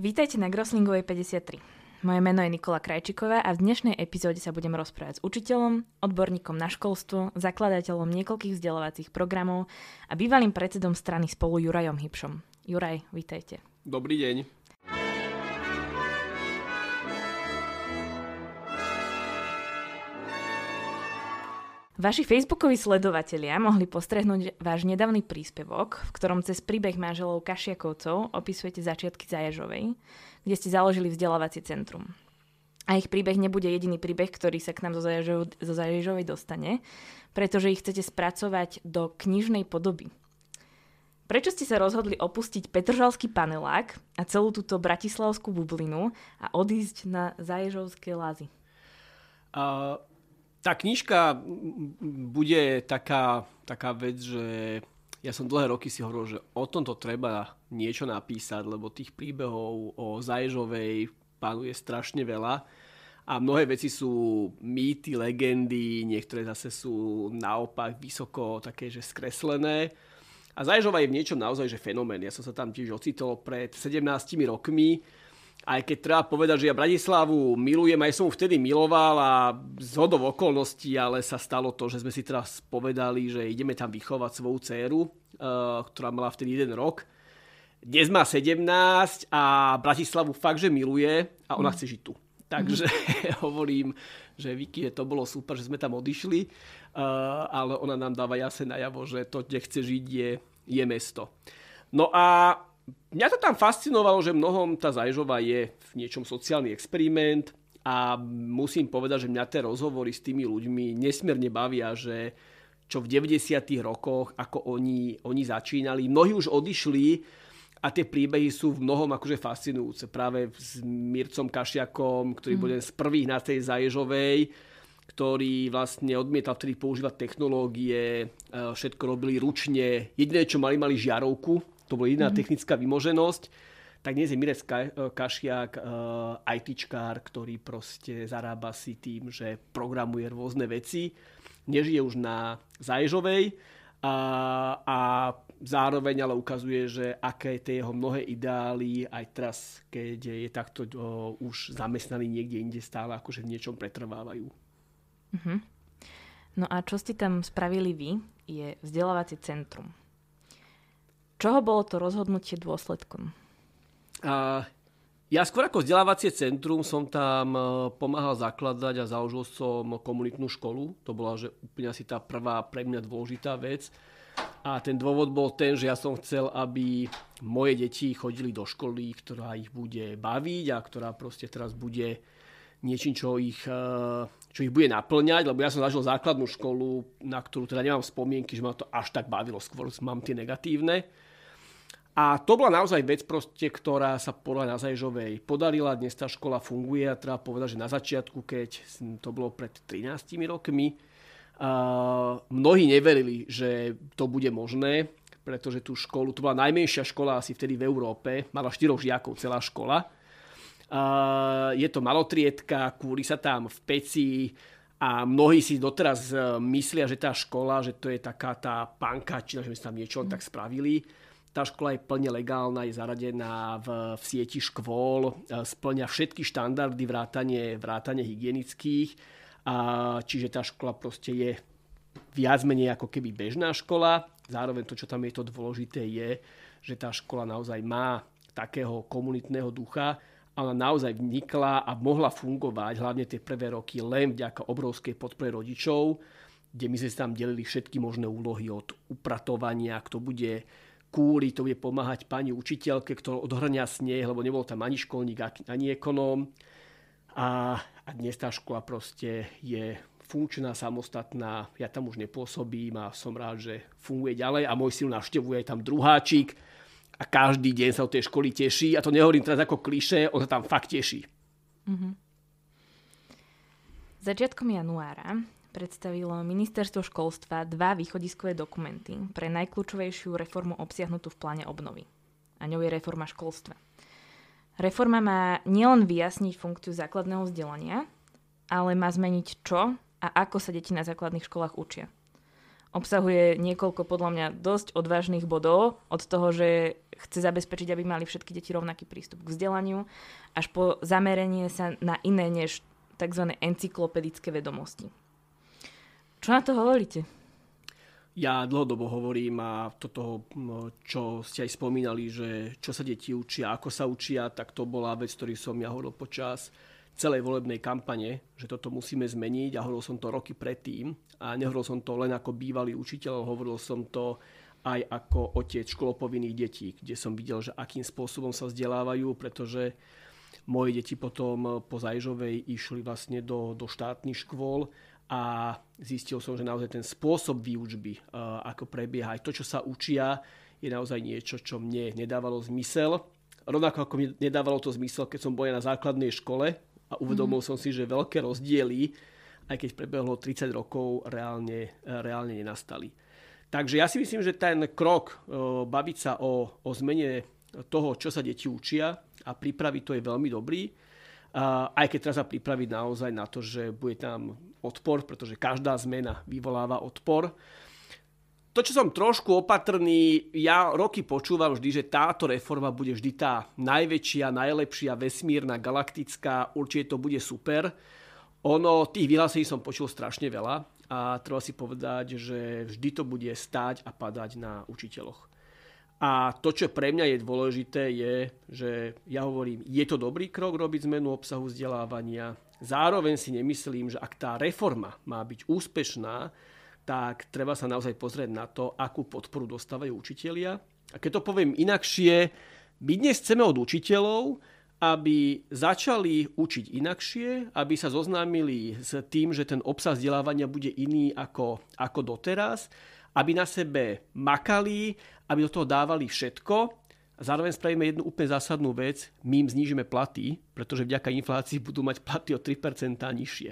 Vítajte na Groslingovej 53. Moje meno je Nikola Krajčiková a v dnešnej epizóde sa budem rozprávať s učiteľom, odborníkom na školstvo, zakladateľom niekoľkých vzdelávacích programov a bývalým predsedom strany spolu Jurajom Hybšom. Juraj, vítajte. Dobrý deň. Vaši facebookoví sledovatelia mohli postrehnúť váš nedávny príspevok, v ktorom cez príbeh manželov Kašiakovcov opisujete začiatky Zajažovej, kde ste založili vzdelávacie centrum. A ich príbeh nebude jediný príbeh, ktorý sa k nám zo, Zajažov, zo Zajažovej dostane, pretože ich chcete spracovať do knižnej podoby. Prečo ste sa rozhodli opustiť Petržalský panelák a celú túto bratislavskú bublinu a odísť na Zaježovské lázy? Uh, tá knižka bude taká, taká vec, že ja som dlhé roky si hovoril, že o tomto treba niečo napísať, lebo tých príbehov o Zaježovej panuje strašne veľa a mnohé veci sú mýty, legendy, niektoré zase sú naopak vysoko také, že skreslené. A Zaježova je v niečom naozaj že fenomén. Ja som sa tam tiež ocitol pred 17 rokmi aj keď treba povedať, že ja Bratislavu milujem, aj som ju vtedy miloval a z hodov okolností, ale sa stalo to, že sme si teraz povedali, že ideme tam vychovať svoju dceru, uh, ktorá mala vtedy jeden rok. Dnes má 17 a Bratislavu fakt, že miluje a ona mm. chce žiť tu. Takže mm. hovorím, že že to bolo super, že sme tam odišli, uh, ale ona nám dáva jasne najavo, že to, kde chce žiť, je, je mesto. No a mňa to tam fascinovalo, že mnohom tá Zajžova je v niečom sociálny experiment a musím povedať, že mňa tie rozhovory s tými ľuďmi nesmierne bavia, že čo v 90. rokoch, ako oni, oni začínali. Mnohí už odišli a tie príbehy sú v mnohom akože fascinujúce. Práve s Mircom Kašiakom, ktorý mm. bol jeden z prvých na tej Zaježovej, ktorý vlastne odmietal vtedy používať technológie, e, všetko robili ručne. Jediné, čo mali, mali žiarovku, to bola jediná mm-hmm. technická vymoženosť, tak dnes je Mirec Kašiak, uh, ITčkár, ktorý proste zarába si tým, že programuje rôzne veci. Nežije už na Zaježovej a, a zároveň ale ukazuje, že aké tie jeho mnohé ideály aj teraz, keď je takto uh, už zamestnaný niekde inde stále, akože v niečom pretrvávajú. Mm-hmm. No a čo ste tam spravili vy, je vzdelávacie centrum. Čoho bolo to rozhodnutie dôsledkom? Ja skôr ako vzdelávacie centrum som tam e, pomáhal zakladať a založil som komunitnú školu. To bola že úplne asi tá prvá pre mňa dôležitá vec. A ten dôvod bol ten, že ja som chcel, aby moje deti chodili do školy, ktorá ich bude baviť a ktorá proste teraz bude niečím, čo ich, e, čo ich bude naplňať, lebo ja som zažil základnú školu, na ktorú teda nemám spomienky, že ma to až tak bavilo, skôr mám tie negatívne. A to bola naozaj vec, proste, ktorá sa podľa Nazajžovej podarila. Dnes tá škola funguje a treba povedať, že na začiatku, keď to bolo pred 13 rokmi, uh, mnohí neverili, že to bude možné, pretože tú školu, to bola najmenšia škola asi vtedy v Európe, mala štyroch žiakov celá škola. Uh, je to malotriedka, kúri sa tam v peci, a mnohí si doteraz myslia, že tá škola, že to je taká tá pankačina, že sme tam niečo tak spravili tá škola je plne legálna, je zaradená v, v sieti škôl, e, splňa všetky štandardy vrátane, vrátane hygienických, a, čiže tá škola proste je viac menej ako keby bežná škola. Zároveň to, čo tam je to dôležité, je, že tá škola naozaj má takého komunitného ducha, ona naozaj vnikla a mohla fungovať, hlavne tie prvé roky, len vďaka obrovskej podpore rodičov, kde my sme tam delili všetky možné úlohy od upratovania, kto bude kúri, to bude pomáhať pani učiteľke, ktorá odhrňa sneh, lebo nebol tam ani školník, ani ekonóm. A, a dnes tá škola proste je funkčná, samostatná, ja tam už nepôsobím a som rád, že funguje ďalej a môj syn navštevuje tam druháčik a každý deň sa od tej školy teší a to nehovorím teraz ako kliše, on sa tam fakt teší. Mm-hmm. Začiatkom januára predstavilo ministerstvo školstva dva východiskové dokumenty pre najkľúčovejšiu reformu obsiahnutú v pláne obnovy. A ňou je reforma školstva. Reforma má nielen vyjasniť funkciu základného vzdelania, ale má zmeniť čo a ako sa deti na základných školách učia. obsahuje niekoľko podľa mňa dosť odvážnych bodov od toho, že chce zabezpečiť, aby mali všetky deti rovnaký prístup k vzdelaniu, až po zamerenie sa na iné než tzv. encyklopedické vedomosti. Čo na to hovoríte? Ja dlhodobo hovorím a toto, čo ste aj spomínali, že čo sa deti učia, ako sa učia, tak to bola vec, ktorý som ja hovoril počas celej volebnej kampane, že toto musíme zmeniť a hovoril som to roky predtým a nehovoril som to len ako bývalý učiteľ, hovoril som to aj ako otec školopovinných detí, kde som videl, že akým spôsobom sa vzdelávajú, pretože moje deti potom po Zajžovej išli vlastne do, do štátnych škôl a zistil som, že naozaj ten spôsob výučby, ako prebieha, aj to, čo sa učia, je naozaj niečo, čo mne nedávalo zmysel. Rovnako ako mi nedávalo to zmysel, keď som bol na základnej škole, a uvedomil mm. som si, že veľké rozdiely, aj keď prebehlo 30 rokov, reálne, reálne nenastali. Takže ja si myslím, že ten krok baviť sa o, o zmene toho, čo sa deti učia a pripraviť to je veľmi dobrý. Aj keď treba pripraviť naozaj na to, že bude tam odpor, pretože každá zmena vyvoláva odpor. To, čo som trošku opatrný, ja roky počúvam vždy, že táto reforma bude vždy tá najväčšia, najlepšia, vesmírna, galaktická, určite to bude super. Ono, tých vyhlásení som počul strašne veľa a treba si povedať, že vždy to bude stáť a padať na učiteľoch. A to, čo pre mňa je dôležité, je, že ja hovorím, je to dobrý krok robiť zmenu obsahu vzdelávania. Zároveň si nemyslím, že ak tá reforma má byť úspešná, tak treba sa naozaj pozrieť na to, akú podporu dostávajú učitelia. A keď to poviem inakšie, my dnes chceme od učiteľov, aby začali učiť inakšie, aby sa zoznámili s tým, že ten obsah vzdelávania bude iný ako, ako doteraz, aby na sebe makali, aby do toho dávali všetko. Zároveň spravíme jednu úplne zásadnú vec, my im znížime platy, pretože vďaka inflácii budú mať platy o 3% nižšie.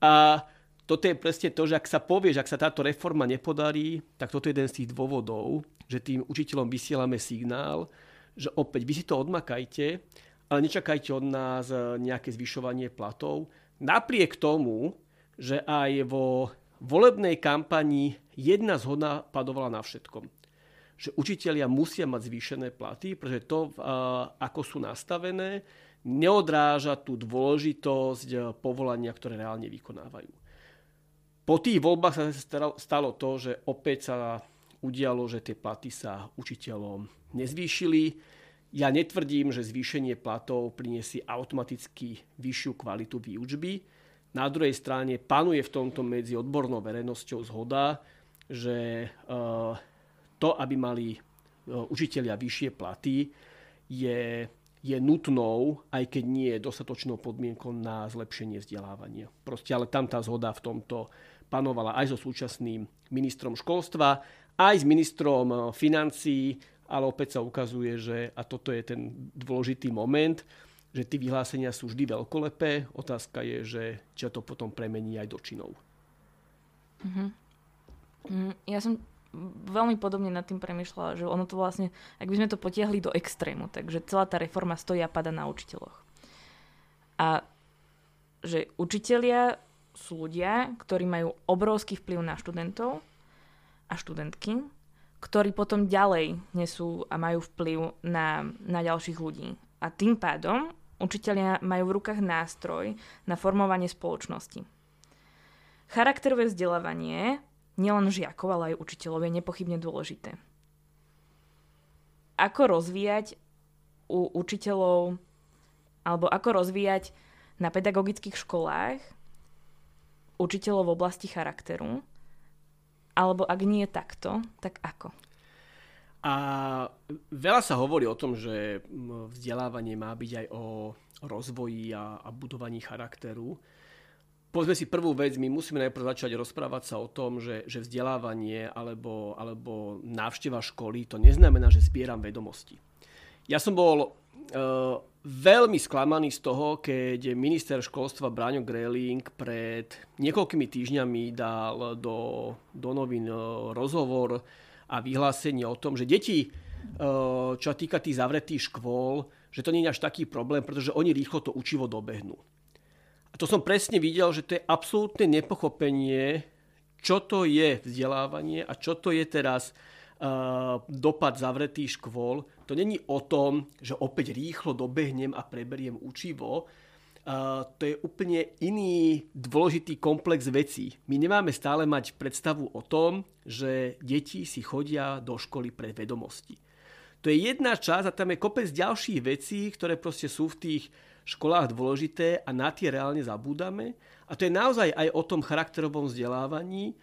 A toto je presne to, že ak sa povie, že ak sa táto reforma nepodarí, tak toto je jeden z tých dôvodov, že tým učiteľom vysielame signál, že opäť vy si to odmakajte, ale nečakajte od nás nejaké zvyšovanie platov. Napriek tomu, že aj vo volebnej kampani jedna zhoda padovala na všetkom. Že učitelia musia mať zvýšené platy, pretože to, ako sú nastavené, neodráža tú dôležitosť povolania, ktoré reálne vykonávajú. Po tých voľbách sa stalo to, že opäť sa udialo, že tie platy sa učiteľom nezvýšili. Ja netvrdím, že zvýšenie platov priniesie automaticky vyššiu kvalitu výučby. Na druhej strane panuje v tomto medzi odbornou verejnosťou zhoda, že eh, to, aby mali eh, učiteľia vyššie platy, je, je nutnou, aj keď nie je dostatočnou podmienkou na zlepšenie vzdelávania. Proste ale tam tá zhoda v tomto panovala aj so súčasným ministrom školstva, aj s ministrom eh, financií, ale opäť sa ukazuje, že, a toto je ten dôležitý moment, že tie vyhlásenia sú vždy veľkolepé. Otázka je, že čo to potom premení aj do činov. Mm-hmm. Ja som veľmi podobne nad tým premyšľala, že ono to vlastne, ak by sme to potiahli do extrému, takže celá tá reforma stojí a pada na učiteľoch. A že učitelia sú ľudia, ktorí majú obrovský vplyv na študentov a študentky, ktorí potom ďalej nesú a majú vplyv na, na ďalších ľudí. A tým pádom učitelia majú v rukách nástroj na formovanie spoločnosti. Charakterové vzdelávanie nielen žiakov, ale aj učiteľov je nepochybne dôležité. Ako rozvíjať u učiteľov alebo ako rozvíjať na pedagogických školách učiteľov v oblasti charakteru? Alebo ak nie takto, tak ako? A veľa sa hovorí o tom, že vzdelávanie má byť aj o rozvoji a, a budovaní charakteru. Povedzme si prvú vec, my musíme najprv začať rozprávať sa o tom, že, že vzdelávanie alebo, alebo návšteva školy to neznamená, že zbieram vedomosti. Ja som bol uh, veľmi sklamaný z toho, keď minister školstva Braňo Greling pred niekoľkými týždňami dal do, do novín e, rozhovor a vyhlásenie o tom, že deti, e, čo týka tých zavretých škôl, že to nie je až taký problém, pretože oni rýchlo to učivo dobehnú. A to som presne videl, že to je absolútne nepochopenie, čo to je vzdelávanie a čo to je teraz uh, dopad zavretých škôl. To není o tom, že opäť rýchlo dobehnem a preberiem učivo. Uh, to je úplne iný dôležitý komplex vecí. My nemáme stále mať predstavu o tom, že deti si chodia do školy pre vedomosti. To je jedna časť a tam je kopec ďalších vecí, ktoré proste sú v tých školách dôležité a na tie reálne zabúdame. A to je naozaj aj o tom charakterovom vzdelávaní.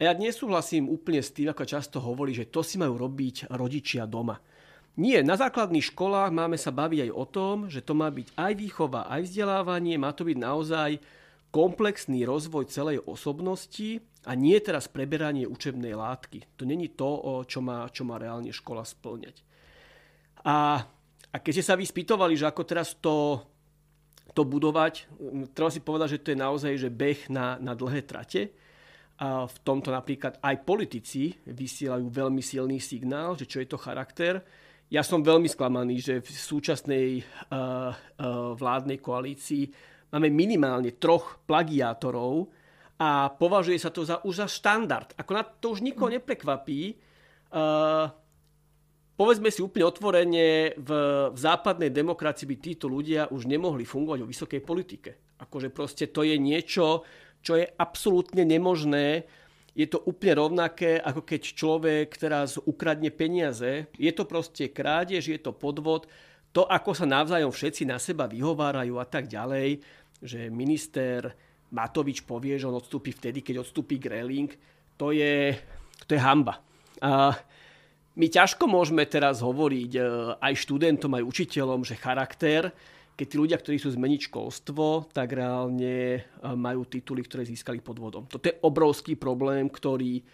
A ja nesúhlasím úplne s tým, ako často hovorí, že to si majú robiť rodičia doma. Nie, na základných školách máme sa baviť aj o tom, že to má byť aj výchova, aj vzdelávanie, má to byť naozaj komplexný rozvoj celej osobnosti a nie teraz preberanie učebnej látky. To není to, čo má, čo má reálne škola splňať. A, a ste sa vy spýtovali, že ako teraz to to budovať. Treba si povedať, že to je naozaj že beh na, na dlhé trate. A v tomto napríklad aj politici vysielajú veľmi silný signál, že čo je to charakter. Ja som veľmi sklamaný, že v súčasnej uh, uh, vládnej koalícii máme minimálne troch plagiátorov a považuje sa to za, už za štandard. Ako na to už nikoho neprekvapí. Uh, povedzme si úplne otvorene, v, v západnej demokracii by títo ľudia už nemohli fungovať vo vysokej politike. Akože proste to je niečo, čo je absolútne nemožné. Je to úplne rovnaké, ako keď človek teraz ukradne peniaze. Je to proste krádež, je to podvod. To, ako sa navzájom všetci na seba vyhovárajú a tak ďalej, že minister Matovič povie, že on odstúpi vtedy, keď odstúpi Greling, to je, to je hamba. A my ťažko môžeme teraz hovoriť e, aj študentom, aj učiteľom, že charakter, keď tí ľudia, ktorí sú zmeniť školstvo, tak reálne e, majú tituly, ktoré získali pod vodom. Toto je obrovský problém, ktorý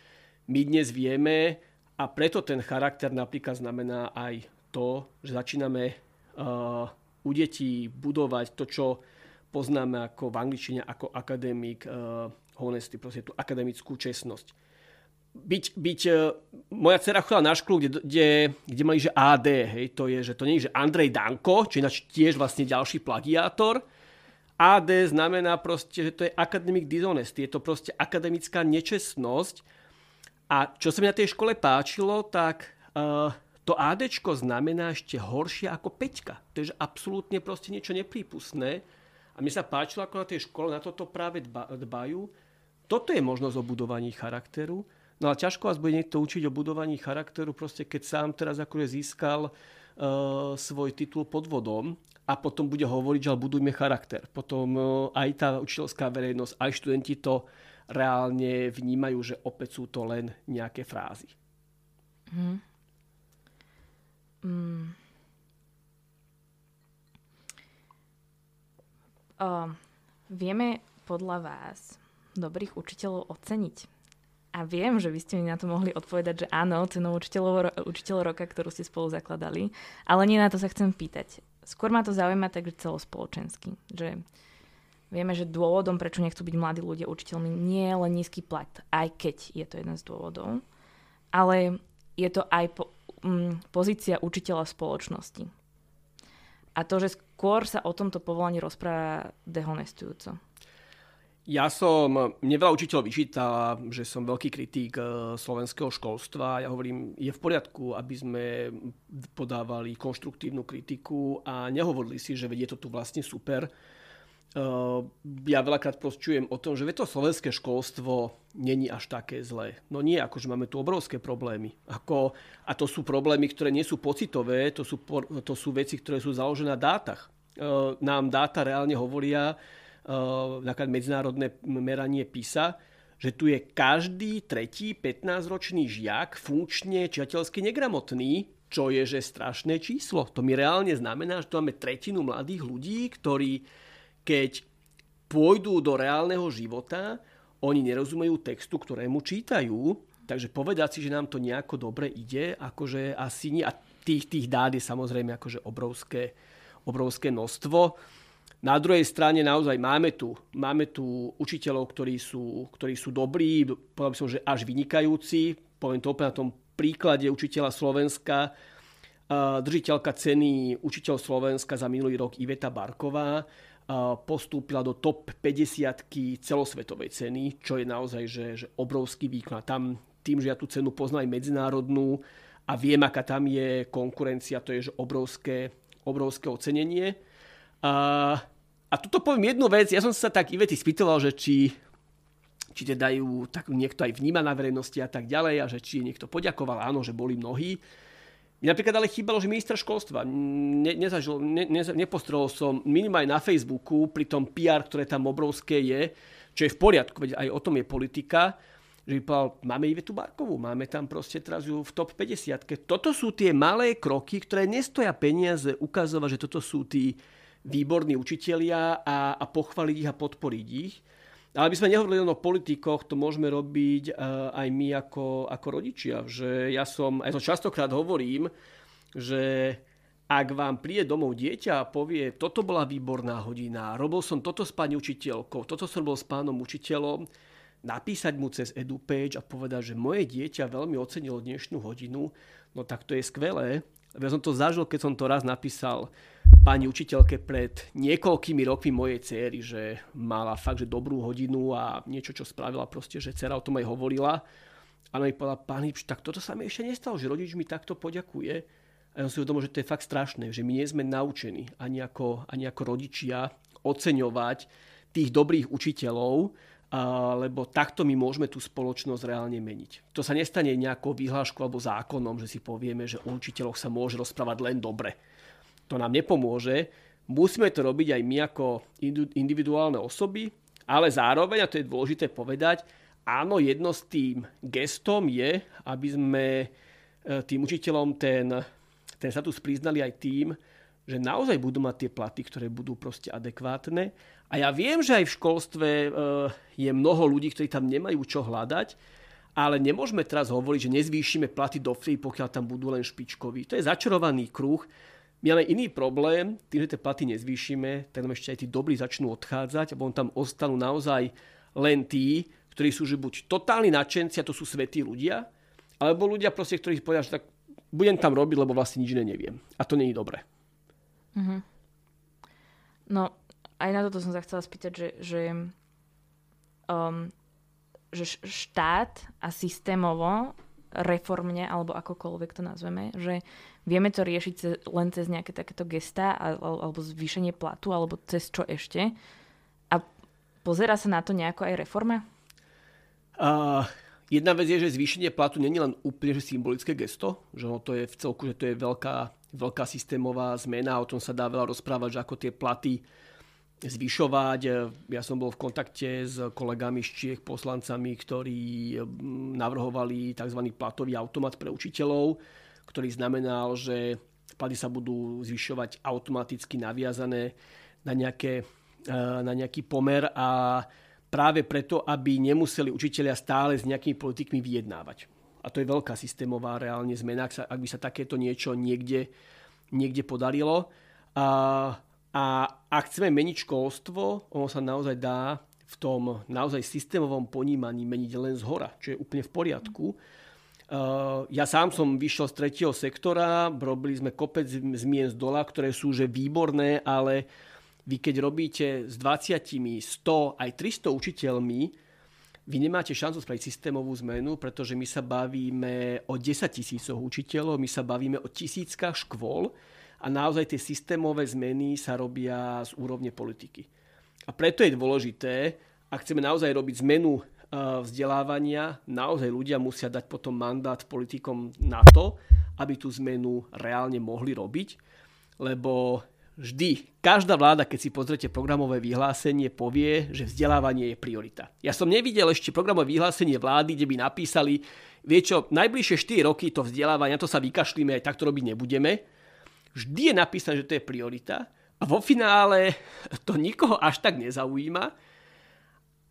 my dnes vieme a preto ten charakter napríklad znamená aj to, že začíname uh, u detí budovať to, čo poznáme ako v angličtine ako akademik uh, honesty, proste tú akademickú čestnosť byť, byť e, moja dcera chodila na školu, kde, kde, kde mali, že AD, hej, to je, že to nie je, že Andrej Danko, či ináč tiež vlastne ďalší plagiátor. AD znamená proste, že to je academic dishonesty, je to proste akademická nečestnosť. A čo sa mi na tej škole páčilo, tak uh, to AD znamená ešte horšie ako peťka. To je že absolútne proste niečo neprípustné. A mi sa páčilo, ako na tej škole na toto práve dba, dbajú. Toto je možnosť o budovaní charakteru. No a ťažko vás bude niekto učiť o budovaní charakteru, proste keď sám teraz akože získal uh, svoj titul pod vodom a potom bude hovoriť, že budujme charakter. Potom uh, aj tá učiteľská verejnosť, aj študenti to reálne vnímajú, že opäť sú to len nejaké frázy. Hmm. Mm. Uh, vieme podľa vás dobrých učiteľov oceniť? A viem, že by ste mi na to mohli odpovedať, že áno, cenou učiteľov, učiteľ roka, ktorú ste spolu zakladali, ale nie na to sa chcem pýtať. Skôr ma to zaujíma tak, že celospoločensky. Že vieme, že dôvodom, prečo nechcú byť mladí ľudia učiteľmi, nie je len nízky plat, aj keď je to jeden z dôvodov, ale je to aj po, um, pozícia učiteľa v spoločnosti. A to, že skôr sa o tomto povolaní rozpráva dehonestujúco. Ja som, mne veľa učiteľ vyčíta, že som veľký kritík e, slovenského školstva. Ja hovorím, je v poriadku, aby sme podávali konštruktívnu kritiku a nehovorili si, že je to tu vlastne super. E, ja veľakrát prosčujem o tom, že to slovenské školstvo není až také zlé. No nie, akože máme tu obrovské problémy. Ako, a to sú problémy, ktoré nie sú pocitové, to sú, to sú veci, ktoré sú založené na dátach. E, nám dáta reálne hovoria, Eh, napríklad medzinárodné meranie PISA, že tu je každý tretí 15-ročný žiak funkčne čiateľsky negramotný, čo je že strašné číslo. To mi reálne znamená, že tu máme tretinu mladých ľudí, ktorí keď pôjdu do reálneho života, oni nerozumejú textu, ktorému čítajú, takže povedať si, že nám to nejako dobre ide, akože asi nie. A tých, tých dát je samozrejme akože obrovské, obrovské množstvo. Na druhej strane naozaj máme tu, máme tu učiteľov, ktorí sú, ktorí sú dobrí, povedal by som, že až vynikajúci. Poviem to opäť na tom príklade učiteľa Slovenska, držiteľka ceny učiteľ Slovenska za minulý rok Iveta Barková. postúpila do top 50 celosvetovej ceny, čo je naozaj že, že obrovský výkon. Tam tým, že ja tú cenu poznám aj medzinárodnú a viem, aká tam je konkurencia, to je že obrovské, obrovské ocenenie. A, a tuto poviem jednu vec, ja som sa tak Ivety spýtoval, že či, či teda ju tak niekto aj vníma na verejnosti a tak ďalej a že či niekto poďakoval, áno, že boli mnohí. Mne napríklad ale chýbalo, že minister školstva. Ne, nezažil, ne, ne, nepostrel som minimálne na Facebooku pri tom PR, ktoré tam obrovské je, čo je v poriadku, veď aj o tom je politika, že by povedal, máme Ivetu Barkovú, máme tam proste teraz ju v top 50. Toto sú tie malé kroky, ktoré nestoja peniaze ukazovať, že toto sú tí výborní učitelia a, a pochváliť ich a podporiť ich. Ale aby sme nehovorili len o politikoch, to môžeme robiť uh, aj my ako, ako rodičia. Že ja som, aj to častokrát hovorím, že ak vám príde domov dieťa a povie, toto bola výborná hodina, robil som toto s pani učiteľkou, toto som robil s pánom učiteľom, napísať mu cez EduPage a povedať, že moje dieťa veľmi ocenilo dnešnú hodinu, no tak to je skvelé. Ja som to zažil, keď som to raz napísal pani učiteľke pred niekoľkými rokmi mojej céry, že mala fakt, že dobrú hodinu a niečo, čo spravila proste, že dcera o tom aj hovorila. A ona mi povedala, pani, tak toto sa mi ešte nestalo, že rodič mi takto poďakuje. A ja som si uvedomil, že to je fakt strašné, že my nie sme naučení ani ako, ani ako rodičia oceňovať tých dobrých učiteľov, lebo takto my môžeme tú spoločnosť reálne meniť. To sa nestane nejakou vyhláškou alebo zákonom, že si povieme, že o učiteľoch sa môže rozprávať len dobre to nám nepomôže. Musíme to robiť aj my ako individuálne osoby, ale zároveň, a to je dôležité povedať, áno, jedno s tým gestom je, aby sme e, tým učiteľom ten, ten status priznali aj tým, že naozaj budú mať tie platy, ktoré budú proste adekvátne. A ja viem, že aj v školstve e, je mnoho ľudí, ktorí tam nemajú čo hľadať, ale nemôžeme teraz hovoriť, že nezvýšime platy do free, pokiaľ tam budú len špičkoví. To je začarovaný kruh my máme iný problém, tým, že tie platy nezvýšime, tak nám ešte aj tí dobrí začnú odchádzať potom tam ostanú naozaj len tí, ktorí sú že buď totálni nadšenci, a to sú svetí ľudia, alebo ľudia proste, ktorí povedia, že tak budem tam robiť, lebo vlastne nič iné neviem. A to je dobré. Mm-hmm. No, aj na toto som sa chcela spýtať, že, že, um, že štát a systémovo reformne, alebo akokoľvek to nazveme, že vieme to riešiť len cez nejaké takéto gesta alebo zvýšenie platu, alebo cez čo ešte. A pozera sa na to nejako aj reforma? Uh, jedna vec je, že zvýšenie platu není len úplne že symbolické gesto, že to je v celku, že to je veľká, veľká systémová zmena, o tom sa dá veľa rozprávať, že ako tie platy zvyšovať. Ja som bol v kontakte s kolegami z Čiech, poslancami, ktorí navrhovali tzv. platový automat pre učiteľov, ktorý znamenal, že platy sa budú zvyšovať automaticky naviazané na, nejaké, e, na nejaký pomer a práve preto, aby nemuseli učiteľia stále s nejakými politikmi vyjednávať. A to je veľká systémová reálne zmena, ak, sa, ak by sa takéto niečo niekde, niekde podarilo. A a ak chceme meniť školstvo, ono sa naozaj dá v tom naozaj systémovom ponímaní meniť len z hora, čo je úplne v poriadku. Uh, ja sám som vyšiel z tretieho sektora, robili sme kopec zmien z dola, ktoré sú že výborné, ale vy keď robíte s 20, 100, aj 300 učiteľmi, vy nemáte šancu spraviť systémovú zmenu, pretože my sa bavíme o 10 tisícoch učiteľov, my sa bavíme o tisíckach škôl, a naozaj tie systémové zmeny sa robia z úrovne politiky. A preto je dôležité, ak chceme naozaj robiť zmenu vzdelávania, naozaj ľudia musia dať potom mandát politikom na to, aby tú zmenu reálne mohli robiť, lebo vždy, každá vláda, keď si pozrete programové vyhlásenie, povie, že vzdelávanie je priorita. Ja som nevidel ešte programové vyhlásenie vlády, kde by napísali, vie čo, najbližšie 4 roky to vzdelávanie, to sa vykašlíme, aj takto robiť nebudeme, vždy je napísané, že to je priorita a vo finále to nikoho až tak nezaujíma.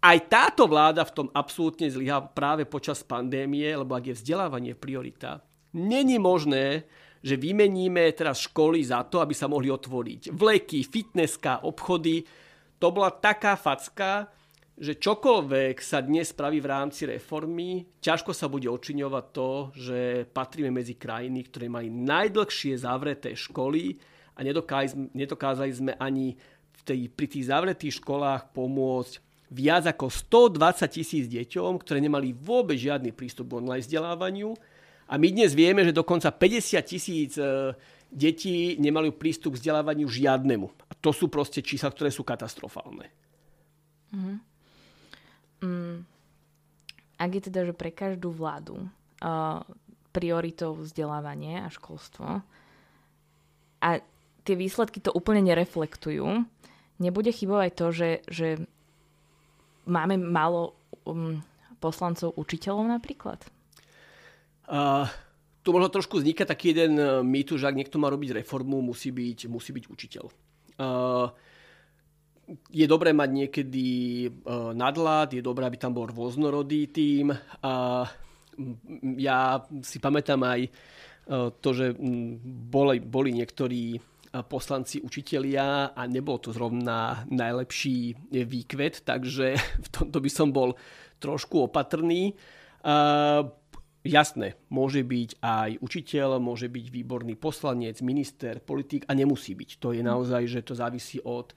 Aj táto vláda v tom absolútne zlyhá práve počas pandémie, lebo ak je vzdelávanie priorita, není možné, že vymeníme teraz školy za to, aby sa mohli otvoriť vleky, fitnesska, obchody. To bola taká facka, že čokoľvek sa dnes spraví v rámci reformy, ťažko sa bude očiňovať to, že patríme medzi krajiny, ktoré mali najdlhšie zavreté školy a nedokázali, sme ani v tej, pri tých zavretých školách pomôcť viac ako 120 tisíc deťom, ktoré nemali vôbec žiadny prístup k online vzdelávaniu. A my dnes vieme, že dokonca 50 tisíc e, detí nemali prístup k vzdelávaniu žiadnemu. A to sú proste čísla, ktoré sú katastrofálne. Mm. Mm. Ak je teda, že pre každú vládu uh, prioritou vzdelávanie a školstvo a tie výsledky to úplne nereflektujú, nebude chybovať to, že, že máme málo um, poslancov učiteľov napríklad? Uh, tu možno trošku vzniká taký jeden uh, mýtu, že ak niekto má robiť reformu, musí byť, musí byť učiteľ. Uh, je dobré mať niekedy uh, nadlad, je dobré, aby tam bol rôznorodý tým. Uh, ja si pamätám aj uh, to, že boli, boli niektorí poslanci učitelia a nebol to zrovna najlepší výkvet, takže v tomto by som bol trošku opatrný. Uh, jasné, môže byť aj učiteľ, môže byť výborný poslanec, minister, politik a nemusí byť. To je naozaj, že to závisí od,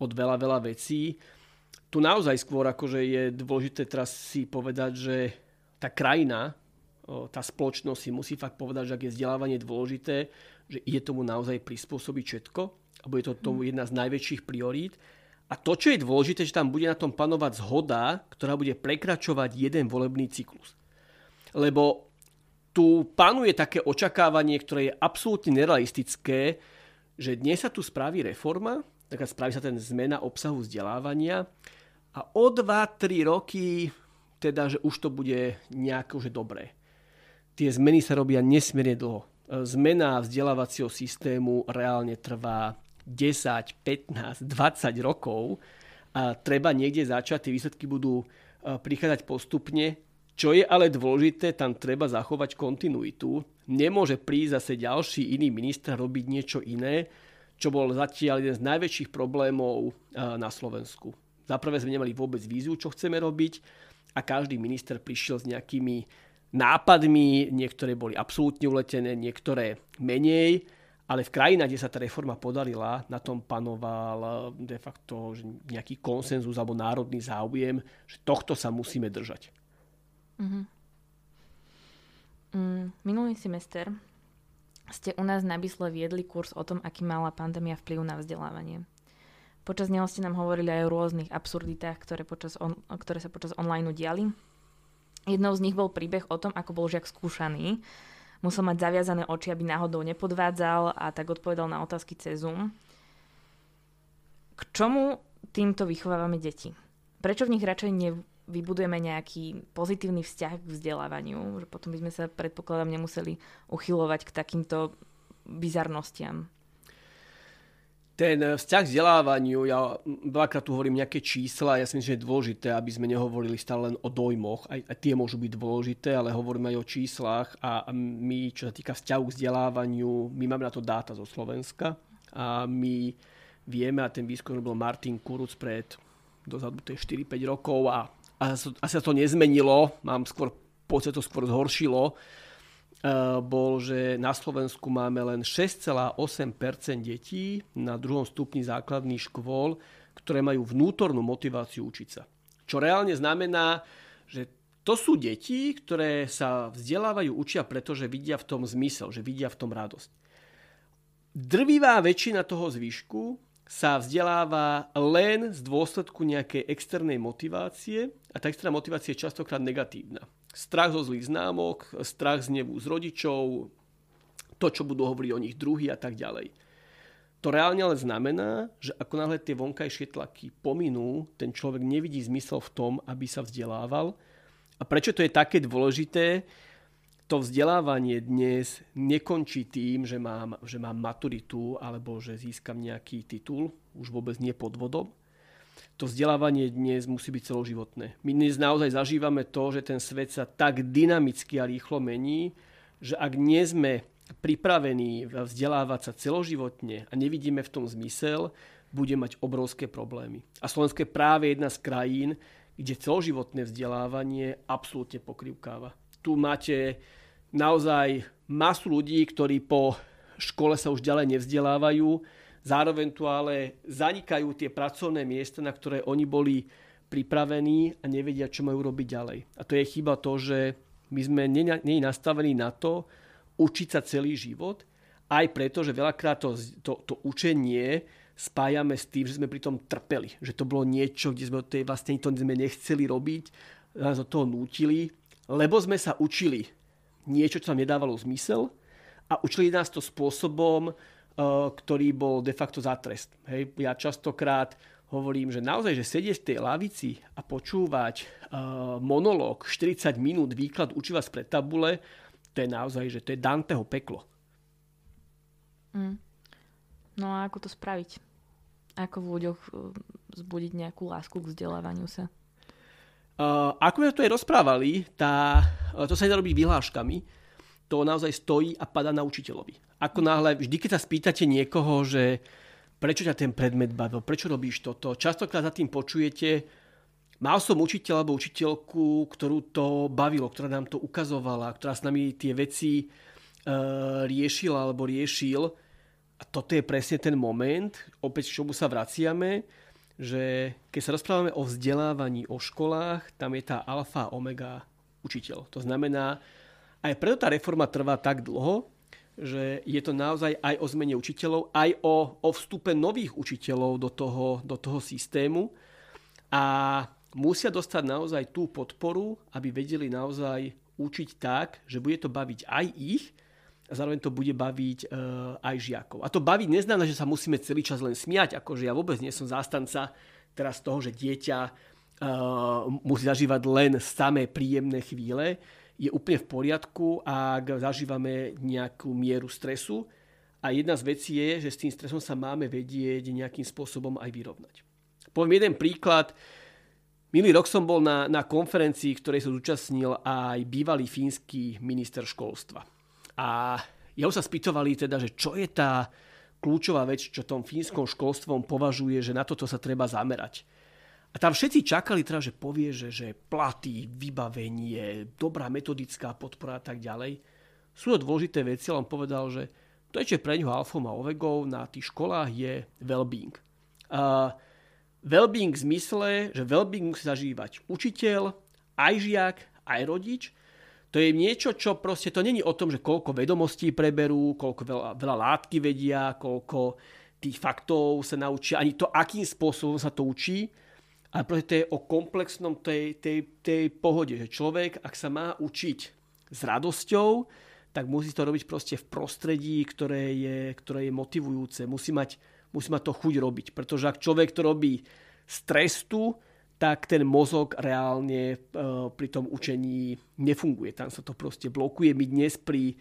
od veľa, veľa vecí. Tu naozaj skôr akože je dôležité teraz si povedať, že tá krajina, tá spoločnosť si musí fakt povedať, že ak je vzdelávanie dôležité, že ide tomu naozaj prispôsobiť všetko a bude to tomu jedna z najväčších priorít. A to, čo je dôležité, že tam bude na tom panovať zhoda, ktorá bude prekračovať jeden volebný cyklus. Lebo tu panuje také očakávanie, ktoré je absolútne nerealistické, že dnes sa tu spraví reforma, taká spraví sa ten zmena obsahu vzdelávania a o 2-3 roky teda, že už to bude nejako že dobré. Tie zmeny sa robia nesmierne dlho zmena vzdelávacieho systému reálne trvá 10, 15, 20 rokov a treba niekde začať, tie výsledky budú e, prichádzať postupne. Čo je ale dôležité, tam treba zachovať kontinuitu. Nemôže prísť zase ďalší iný minister robiť niečo iné, čo bol zatiaľ jeden z najväčších problémov e, na Slovensku. Za prvé sme nemali vôbec víziu, čo chceme robiť a každý minister prišiel s nejakými nápadmi, niektoré boli absolútne uletené, niektoré menej, ale v krajinách, kde sa tá reforma podarila, na tom panoval eh, de facto nejaký konsenzus alebo národný záujem, že tohto sa musíme držať. Mm-hmm. Mm, minulý semester ste u nás na Bysle viedli kurz o tom, aký mala pandémia vplyv na vzdelávanie. Počas neho ste nám hovorili aj o rôznych absurditách, ktoré, počas on, ktoré sa počas online diali Jednou z nich bol príbeh o tom, ako bol žiak skúšaný. Musel mať zaviazané oči, aby náhodou nepodvádzal a tak odpovedal na otázky cez Zoom. K čomu týmto vychovávame deti? Prečo v nich radšej nevybudujeme nejaký pozitívny vzťah k vzdelávaniu? Že potom by sme sa, predpokladám, nemuseli uchylovať k takýmto bizarnostiam ten vzťah k vzdelávaniu, ja veľakrát tu hovorím nejaké čísla, ja si myslím, že je dôležité, aby sme nehovorili stále len o dojmoch, aj, aj tie môžu byť dôležité, ale hovoríme aj o číslach a, my, čo sa týka vzťahu k vzdelávaniu, my máme na to dáta zo Slovenska a my vieme, a ten výskum robil Martin Kuruc pred dozadu 4-5 rokov a, a asi sa to nezmenilo, mám skôr pocit, to skôr zhoršilo, Eh, bol, že na Slovensku máme len 6,8% detí na druhom stupni základných škôl, ktoré majú vnútornú motiváciu učiť sa. Čo reálne znamená, že to sú deti, ktoré sa vzdelávajú, učia, pretože vidia v tom zmysel, že vidia v tom radosť. Drvivá väčšina toho zvyšku sa vzdeláva len z dôsledku nejakej externej motivácie a tá externá motivácia je častokrát negatívna strach zo zlých známok, strach z nebu z rodičov, to, čo budú hovoriť o nich druhý a tak ďalej. To reálne ale znamená, že ako náhle tie vonkajšie tlaky pominú, ten človek nevidí zmysel v tom, aby sa vzdelával. A prečo to je také dôležité? To vzdelávanie dnes nekončí tým, že mám, že mám maturitu alebo že získam nejaký titul, už vôbec nie pod vodom, to vzdelávanie dnes musí byť celoživotné. My dnes naozaj zažívame to, že ten svet sa tak dynamicky a rýchlo mení, že ak nie sme pripravení vzdelávať sa celoživotne a nevidíme v tom zmysel, bude mať obrovské problémy. A Slovensko je práve jedna z krajín, kde celoživotné vzdelávanie absolútne pokrivkáva. Tu máte naozaj masu ľudí, ktorí po škole sa už ďalej nevzdelávajú, zároveň tu ale zanikajú tie pracovné miesta, na ktoré oni boli pripravení a nevedia, čo majú robiť ďalej. A to je chyba to, že my sme nie nastavení na to učiť sa celý život, aj preto, že veľakrát to, to, to učenie spájame s tým, že sme pri tom trpeli. Že to bolo niečo, kde sme tej vlastne to sme nechceli robiť, nás od toho nútili, lebo sme sa učili niečo, čo nám nedávalo zmysel a učili nás to spôsobom, ktorý bol de facto za trest. Hej, ja častokrát hovorím, že naozaj, že sedieť v tej lavici a počúvať uh, monológ 40 minút výklad učiva spred tabule, to je naozaj, že to je Danteho peklo. Mm. No a ako to spraviť? Ako v ľuďoch uh, zbudiť nejakú lásku k vzdelávaniu sa? Uh, ako sme to aj rozprávali, tá, to sa nedá robiť vyhláškami, to naozaj stojí a pada na učiteľovi. Ako náhle, vždy keď sa spýtate niekoho, že prečo ťa ten predmet bavil, prečo robíš toto. Častokrát za tým počujete, mal som učiteľ alebo učiteľku, ktorú to bavilo, ktorá nám to ukazovala, ktorá s nami tie veci e, riešila alebo riešil. A toto je presne ten moment, opäť k čomu sa vraciame, že keď sa rozprávame o vzdelávaní, o školách, tam je tá alfa omega učiteľ. To znamená, aj preto tá reforma trvá tak dlho, že je to naozaj aj o zmene učiteľov, aj o, o vstupe nových učiteľov do toho, do toho systému a musia dostať naozaj tú podporu, aby vedeli naozaj učiť tak, že bude to baviť aj ich a zároveň to bude baviť e, aj žiakov. A to baviť neznamená, že sa musíme celý čas len smiať, akože ja vôbec nie som zástanca teraz toho, že dieťa e, musí zažívať len samé príjemné chvíle, je úplne v poriadku, ak zažívame nejakú mieru stresu. A jedna z vecí je, že s tým stresom sa máme vedieť nejakým spôsobom aj vyrovnať. Poviem jeden príklad. Minulý rok som bol na, na konferencii, ktorej sa zúčastnil aj bývalý fínsky minister školstva. A jeho sa spýtovali teda, že čo je tá kľúčová vec, čo tom fínskom školstvom považuje, že na toto sa treba zamerať. A tam všetci čakali teda, že povie, že, že platy, vybavenie, dobrá metodická podpora a tak ďalej. Sú to dôležité veci, ale on povedal, že to je, čo pre ňoho alfom a ovegou na tých školách je well-being. Uh, well-being v zmysle, že well-being musí zažívať učiteľ, aj žiak, aj rodič. To je niečo, čo proste, to není o tom, že koľko vedomostí preberú, koľko veľa, veľa látky vedia, koľko tých faktov sa naučia, ani to, akým spôsobom sa to učí, ale proste to je o komplexnom tej, tej, tej pohode, že človek, ak sa má učiť s radosťou, tak musí to robiť proste v prostredí, ktoré je, ktoré je motivujúce. Musí mať, musí mať to chuť robiť. Pretože ak človek to robí z trestu, tak ten mozog reálne e, pri tom učení nefunguje. Tam sa to proste blokuje. My dnes pri e,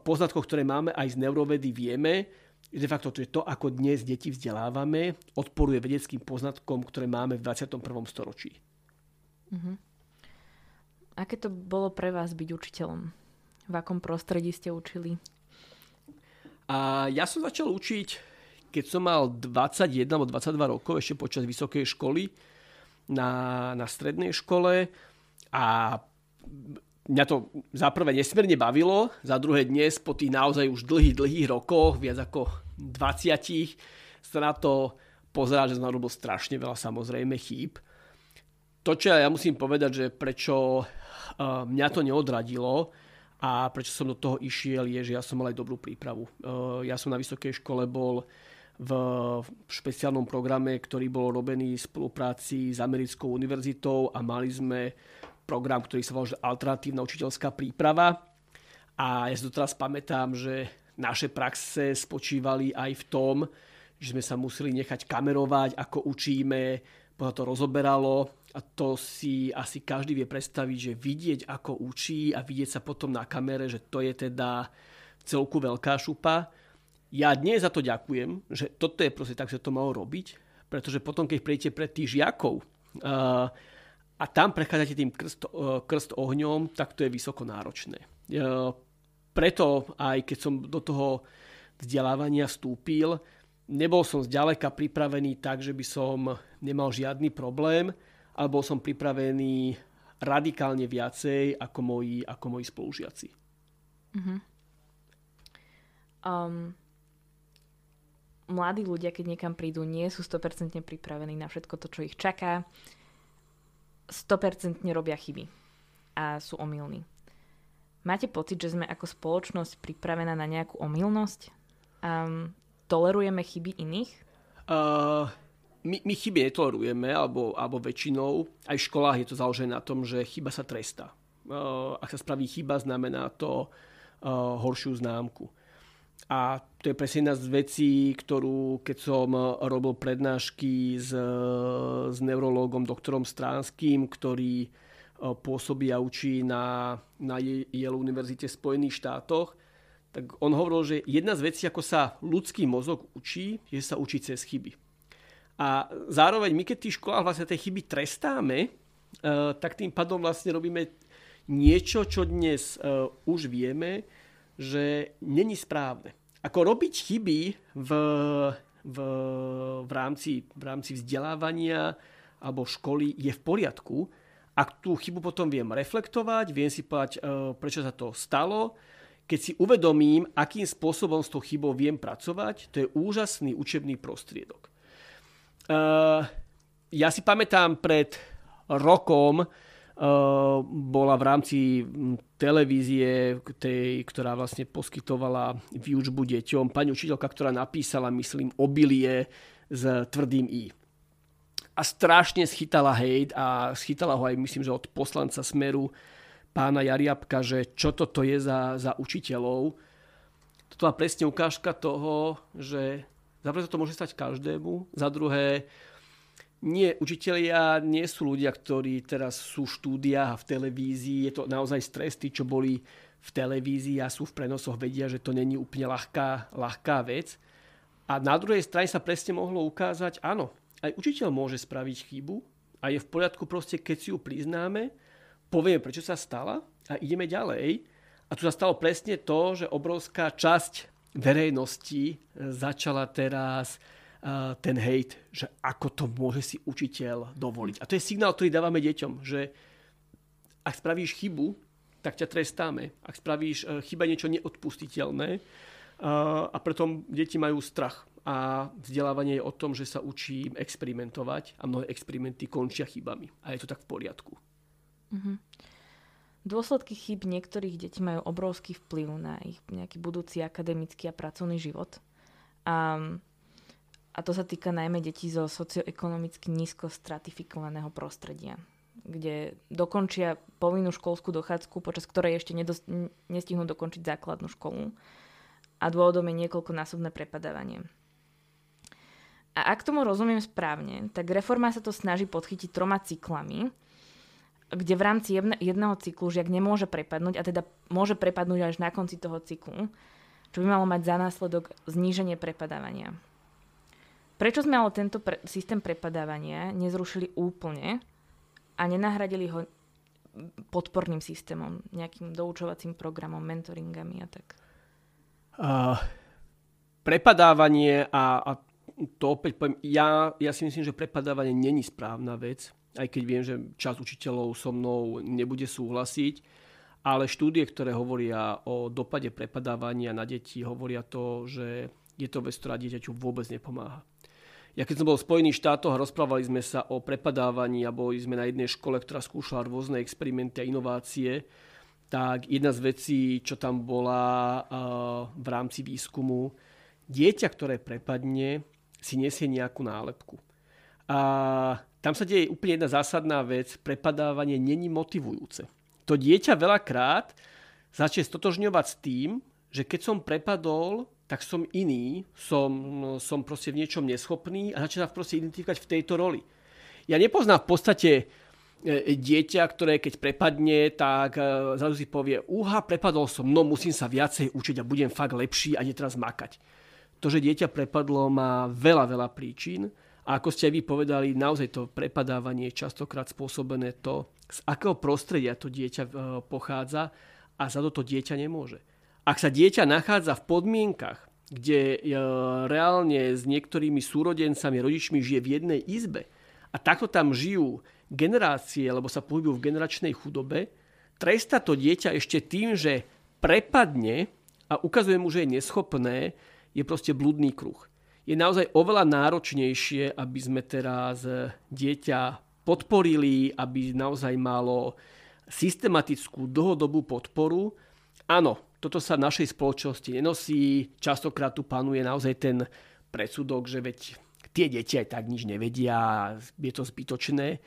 poznatkoch, ktoré máme aj z neurovedy, vieme, de facto to je to, ako dnes deti vzdelávame, odporuje vedeckým poznatkom, ktoré máme v 21. storočí. Uh-huh. Aké to bolo pre vás byť učiteľom? V akom prostredí ste učili? A ja som začal učiť, keď som mal 21 alebo 22 rokov, ešte počas vysokej školy na, na strednej škole a mňa to za prvé nesmierne bavilo, za druhé dnes po tých naozaj už dlhých, dlhých rokoch, viac ako 20 sa na to pozerá, že som robil strašne veľa samozrejme chýb. To, čo ja musím povedať, že prečo mňa to neodradilo a prečo som do toho išiel, je, že ja som mal aj dobrú prípravu. Ja som na vysokej škole bol v špeciálnom programe, ktorý bol robený v spolupráci s americkou univerzitou a mali sme program, ktorý sa volal Alternatívna učiteľská príprava. A ja si to teraz pamätám, že naše praxe spočívali aj v tom, že sme sa museli nechať kamerovať, ako učíme, potom to rozoberalo a to si asi každý vie predstaviť, že vidieť, ako učí a vidieť sa potom na kamere, že to je teda celku veľká šupa. Ja dnes za to ďakujem, že toto je proste tak, že to malo robiť, pretože potom, keď prejdete pred tých žiakov, uh, a tam prechádzate tým krst, e, krst ohňom, tak to je vysoko náročné. Preto aj keď som do toho vzdelávania vstúpil, nebol som zďaleka pripravený tak, že by som nemal žiadny problém, ale bol som pripravený radikálne viacej ako moji, ako moji spolužiaci. Uh-huh. Um, mladí ľudia, keď niekam prídu, nie sú 100% pripravení na všetko to, čo ich čaká. 100% robia chyby a sú omylní. Máte pocit, že sme ako spoločnosť pripravená na nejakú omylnosť? Um, tolerujeme chyby iných? Uh, my, my chyby netolerujeme, alebo, alebo väčšinou. Aj v školách je to založené na tom, že chyba sa trestá. Uh, ak sa spraví chyba, znamená to uh, horšiu známku. A to je presne jedna z vecí, ktorú keď som robil prednášky s, s neurologom doktorom Stránským, ktorý pôsobí a učí na, na Yale univerzite v Spojených štátoch, tak on hovoril, že jedna z vecí, ako sa ľudský mozog učí, je, že sa učí cez chyby. A zároveň my, keď v tých školách vlastne tie chyby trestáme, tak tým pádom vlastne robíme niečo, čo dnes už vieme, že není správne. Ako robiť chyby v, v, v, rámci, v rámci vzdelávania alebo školy je v poriadku, ak tú chybu potom viem reflektovať, viem si povedať, e, prečo sa to stalo, keď si uvedomím, akým spôsobom s tou chybou viem pracovať, to je úžasný učebný prostriedok. E, ja si pamätám pred rokom, Eh, bola v rámci televízie, tej, ktorá vlastne poskytovala výučbu deťom, pani učiteľka, ktorá napísala, myslím, obilie s tvrdým I. A strašne schytala hejt a schytala ho aj, myslím, že od poslanca Smeru pána Jariabka, že čo toto je za, za učiteľov. Toto má presne ukážka toho, že za to môže stať každému, za druhé nie, učitelia nie sú ľudia, ktorí teraz sú v štúdiách a v televízii. Je to naozaj stres, tí, čo boli v televízii a sú v prenosoch, vedia, že to není úplne ľahká, ľahká vec. A na druhej strane sa presne mohlo ukázať, áno, aj učiteľ môže spraviť chybu a je v poriadku proste, keď si ju priznáme, povieme, prečo sa stala a ideme ďalej. A tu sa stalo presne to, že obrovská časť verejnosti začala teraz ten hejt, že ako to môže si učiteľ dovoliť. A to je signál, ktorý dávame deťom, že ak spravíš chybu, tak ťa trestáme. Ak spravíš e, chyba niečo neodpustiteľné a preto deti majú strach. A vzdelávanie je o tom, že sa učí experimentovať a mnohé experimenty končia chybami. A je to tak v poriadku. Mm-hmm. Dôsledky chyb niektorých detí majú obrovský vplyv na ich nejaký budúci akademický a pracovný život. A a to sa týka najmä detí zo socioekonomicky nízko stratifikovaného prostredia, kde dokončia povinnú školskú dochádzku, počas ktorej ešte nedost- nestihnú dokončiť základnú školu. A dôvodom je niekoľkonásobné prepadávanie. A ak tomu rozumiem správne, tak reforma sa to snaží podchytiť troma cyklami, kde v rámci jedného cyklu žiak nemôže prepadnúť, a teda môže prepadnúť až na konci toho cyklu, čo by malo mať za následok zníženie prepadávania. Prečo sme ale tento pre- systém prepadávania nezrušili úplne a nenahradili ho podporným systémom, nejakým doučovacím programom, mentoringami a tak? Uh, prepadávanie a, a to opäť poviem, ja, ja si myslím, že prepadávanie není správna vec, aj keď viem, že časť učiteľov so mnou nebude súhlasiť, ale štúdie, ktoré hovoria o dopade prepadávania na deti, hovoria to, že je to vec, ktorá dieťaťu vôbec nepomáha. Ja keď som bol v Spojených štátoch a rozprávali sme sa o prepadávaní a boli sme na jednej škole, ktorá skúšala rôzne experimenty a inovácie, tak jedna z vecí, čo tam bola v rámci výskumu, dieťa, ktoré prepadne, si nesie nejakú nálepku. A tam sa deje úplne jedna zásadná vec, prepadávanie není motivujúce. To dieťa veľakrát začne stotožňovať s tým, že keď som prepadol, tak som iný, som, som proste v niečom neschopný a začína proste identifikovať v tejto roli. Ja nepoznám v podstate e, dieťa, ktoré keď prepadne, tak e, zrazu si povie, uha, prepadol som, no musím sa viacej učiť a budem fakt lepší a nie teraz makať. To, že dieťa prepadlo, má veľa, veľa príčin a ako ste aj vy povedali, naozaj to prepadávanie je častokrát spôsobené to, z akého prostredia to dieťa e, pochádza a za to to dieťa nemôže. Ak sa dieťa nachádza v podmienkach, kde e, reálne s niektorými súrodencami, rodičmi žije v jednej izbe a takto tam žijú generácie, lebo sa pohybujú v generačnej chudobe, tresta to dieťa ešte tým, že prepadne a ukazuje mu, že je neschopné, je proste blúdny kruh. je naozaj oveľa náročnejšie, aby sme teraz dieťa podporili, aby naozaj malo systematickú dlhodobú podporu. Áno, toto sa v našej spoločnosti nenosí. Častokrát tu panuje naozaj ten predsudok, že veď tie deti aj tak nič nevedia, je to zbytočné.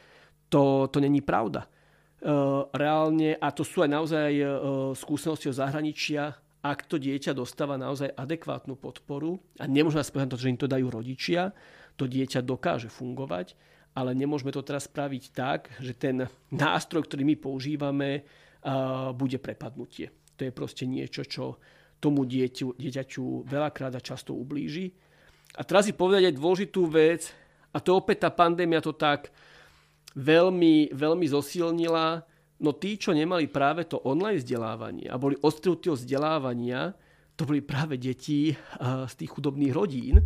To, to není pravda. Uh, reálne, a to sú aj naozaj uh, skúsenosti o zahraničia, ak to dieťa dostáva naozaj adekvátnu podporu, a nemôžeme spovedať to, že im to dajú rodičia, to dieťa dokáže fungovať, ale nemôžeme to teraz spraviť tak, že ten nástroj, ktorý my používame, bude prepadnutie. To je proste niečo, čo tomu dieťu, dieťaťu veľakrát a často ublíži. A teraz si povedať aj dôležitú vec, a to opäť tá pandémia to tak veľmi, veľmi zosilnila, no tí, čo nemali práve to online vzdelávanie a boli odstrúti od vzdelávania, to boli práve deti z tých chudobných rodín,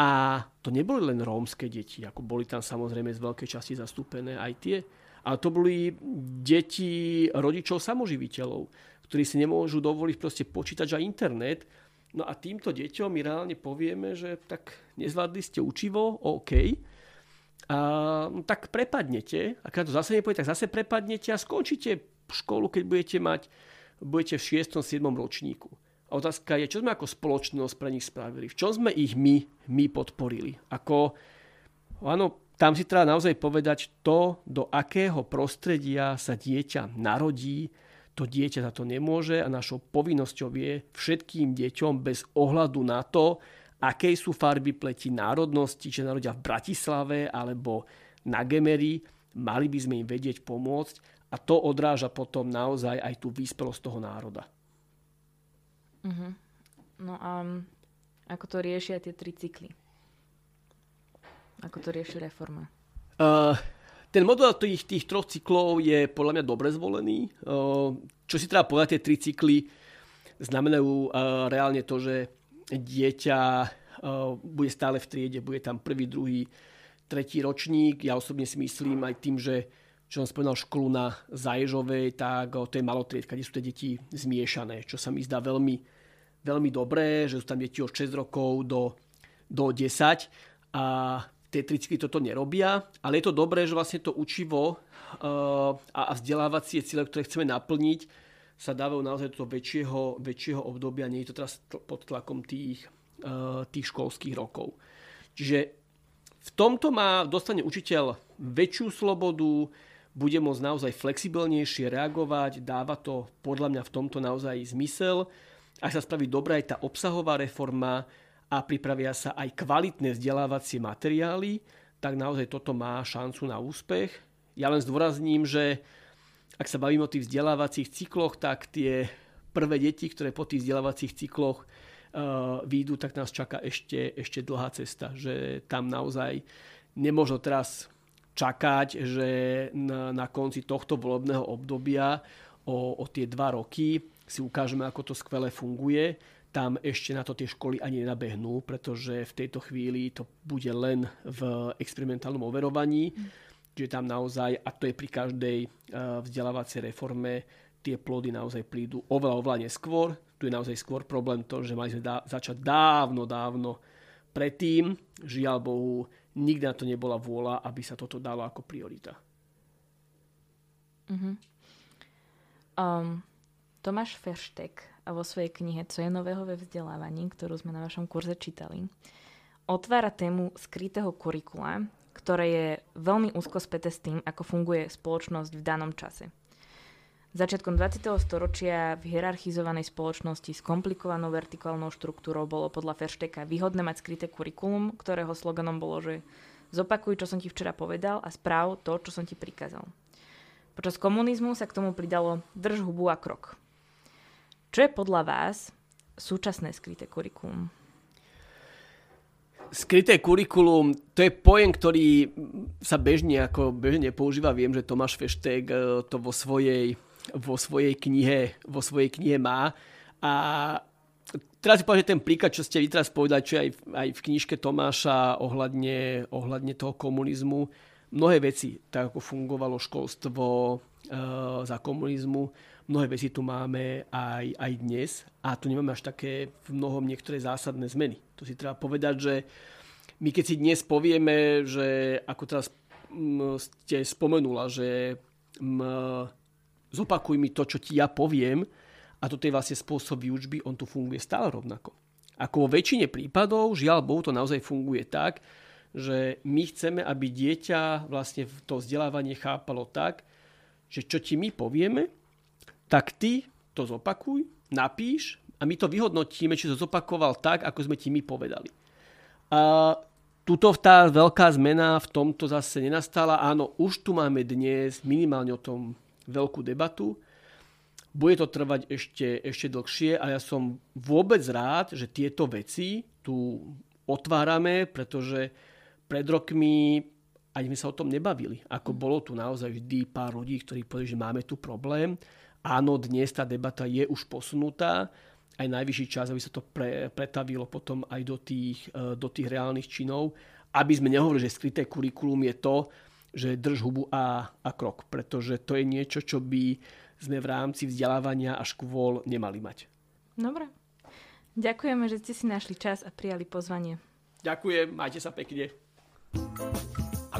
a to neboli len rómske deti, ako boli tam samozrejme z veľkej časti zastúpené aj tie, ale to boli deti rodičov samoživiteľov, ktorí si nemôžu dovoliť proste počítač a internet. No a týmto deťom my reálne povieme, že tak nezvládli ste učivo, OK, a, no, tak prepadnete, a keď to zase nepôjde, tak zase prepadnete a skončíte školu, keď budete mať, budete v 6. 7. ročníku. A otázka je, čo sme ako spoločnosť pre nich spravili? V čom sme ich my, my podporili? Ako, áno, tam si treba naozaj povedať to, do akého prostredia sa dieťa narodí, to dieťa za to nemôže a našou povinnosťou je všetkým deťom bez ohľadu na to, aké sú farby pleti národnosti, či narodia v Bratislave alebo na Gemery, mali by sme im vedieť pomôcť a to odráža potom naozaj aj tú výspelosť toho národa. Uh-huh. No a ako to riešia tie tri cykly? Ako to rieši reforma? Uh, ten model tých, tých troch cyklov je podľa mňa dobre zvolený. Uh, čo si treba povedať, tie tri cykly znamenajú uh, reálne to, že dieťa uh, bude stále v triede, bude tam prvý, druhý, tretí ročník. Ja osobne si myslím aj tým, že čo som spomínal školu na Zaježovej, tak to je malotriedka, kde sú tie deti zmiešané, čo sa mi zdá veľmi, veľmi dobré, že sú tam deti od 6 rokov do, do 10 a tie tričky toto nerobia, ale je to dobré, že vlastne to učivo uh, a vzdelávacie ciele, ktoré chceme naplniť, sa dávajú naozaj do väčšieho, väčšieho obdobia, nie je to teraz pod tlakom tých, uh, tých školských rokov. Čiže v tomto má, dostane učiteľ väčšiu slobodu, bude môcť naozaj flexibilnejšie reagovať, dáva to podľa mňa v tomto naozaj zmysel. Ak sa spraví dobrá aj tá obsahová reforma a pripravia sa aj kvalitné vzdelávacie materiály, tak naozaj toto má šancu na úspech. Ja len zdôrazním, že ak sa bavím o tých vzdelávacích cykloch, tak tie prvé deti, ktoré po tých vzdelávacích cykloch uh, výjdu, tak nás čaká ešte, ešte dlhá cesta. Že tam naozaj nemôžno teraz čakať, že na, na konci tohto volebného obdobia o, o tie dva roky si ukážeme, ako to skvele funguje. Tam ešte na to tie školy ani nenabehnú, pretože v tejto chvíli to bude len v experimentálnom overovaní. Mm. Čiže tam naozaj, a to je pri každej eh, vzdelávacej reforme, tie plody naozaj prídu oveľa, oveľa neskôr. Tu je naozaj skôr problém to, že mali sme dá, začať dávno, dávno predtým. Žiaľ Bohu, nikdy na to nebola vôľa, aby sa toto dalo ako priorita. Uh-huh. Um, Tomáš Ferštek vo svojej knihe Co je nového ve vzdelávaní, ktorú sme na vašom kurze čítali, otvára tému skrytého kurikula, ktoré je veľmi úzko späté s tým, ako funguje spoločnosť v danom čase. Začiatkom 20. storočia v hierarchizovanej spoločnosti s komplikovanou vertikálnou štruktúrou bolo podľa Feršteka výhodné mať skryté kurikulum, ktorého sloganom bolo, že zopakuj, čo som ti včera povedal a správ to, čo som ti prikázal. Počas komunizmu sa k tomu pridalo drž hubu a krok. Čo je podľa vás súčasné skryté kurikulum? Skryté kurikulum, to je pojem, ktorý sa bežne ako bežne používa. Viem, že Tomáš Feštek eh, to vo svojej vo svojej knihe, vo svojej knihe má. A teraz si povedať ten príklad, čo ste vy teraz povedali, čo je aj, aj v knižke Tomáša ohľadne, ohľadne toho komunizmu. Mnohé veci, tak ako fungovalo školstvo e, za komunizmu, mnohé veci tu máme aj, aj dnes a tu nemáme až také v mnohom niektoré zásadné zmeny. To si treba povedať, že my keď si dnes povieme, že ako teraz ste spomenula, že zopakuj mi to, čo ti ja poviem a toto je vlastne spôsob výučby, on tu funguje stále rovnako. Ako vo väčšine prípadov, žiaľ Bohu, to naozaj funguje tak, že my chceme, aby dieťa vlastne to vzdelávanie chápalo tak, že čo ti my povieme, tak ty to zopakuj, napíš a my to vyhodnotíme, či to zopakoval tak, ako sme ti my povedali. A tuto tá veľká zmena v tomto zase nenastala. Áno, už tu máme dnes minimálne o tom veľkú debatu. Bude to trvať ešte, ešte dlhšie a ja som vôbec rád, že tieto veci tu otvárame, pretože pred rokmi ani sme sa o tom nebavili. Ako bolo tu naozaj vždy pár ľudí, ktorí povedali, že máme tu problém. Áno, dnes tá debata je už posunutá. Aj najvyšší čas, aby sa to pre, pretavilo potom aj do tých, e, do tých reálnych činov. Aby sme nehovorili, že skryté kurikulum je to, že drž hubu a, a krok. Pretože to je niečo, čo by sme v rámci vzdelávania a škôl nemali mať. Dobre. Ďakujeme, že ste si našli čas a prijali pozvanie. Ďakujem, majte sa pekne.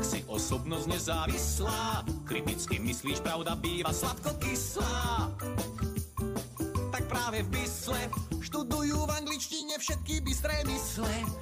Ak si osobnosť nezávislá, kriticky myslíš, pravda býva sladko kyslá. Tak práve v Bysle študujú v angličtine všetky bystré mysle.